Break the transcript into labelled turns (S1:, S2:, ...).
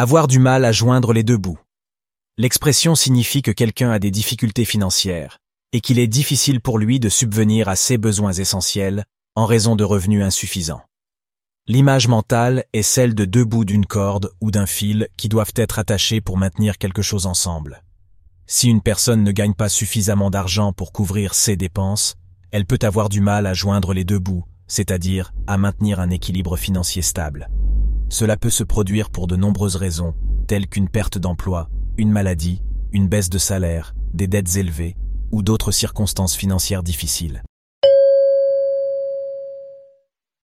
S1: Avoir du mal à joindre les deux bouts. L'expression signifie que quelqu'un a des difficultés financières et qu'il est difficile pour lui de subvenir à ses besoins essentiels en raison de revenus insuffisants. L'image mentale est celle de deux bouts d'une corde ou d'un fil qui doivent être attachés pour maintenir quelque chose ensemble. Si une personne ne gagne pas suffisamment d'argent pour couvrir ses dépenses, elle peut avoir du mal à joindre les deux bouts, c'est-à-dire à maintenir un équilibre financier stable. Cela peut se produire pour de nombreuses raisons, telles qu'une perte d'emploi, une maladie, une baisse de salaire, des dettes élevées ou d'autres circonstances financières difficiles.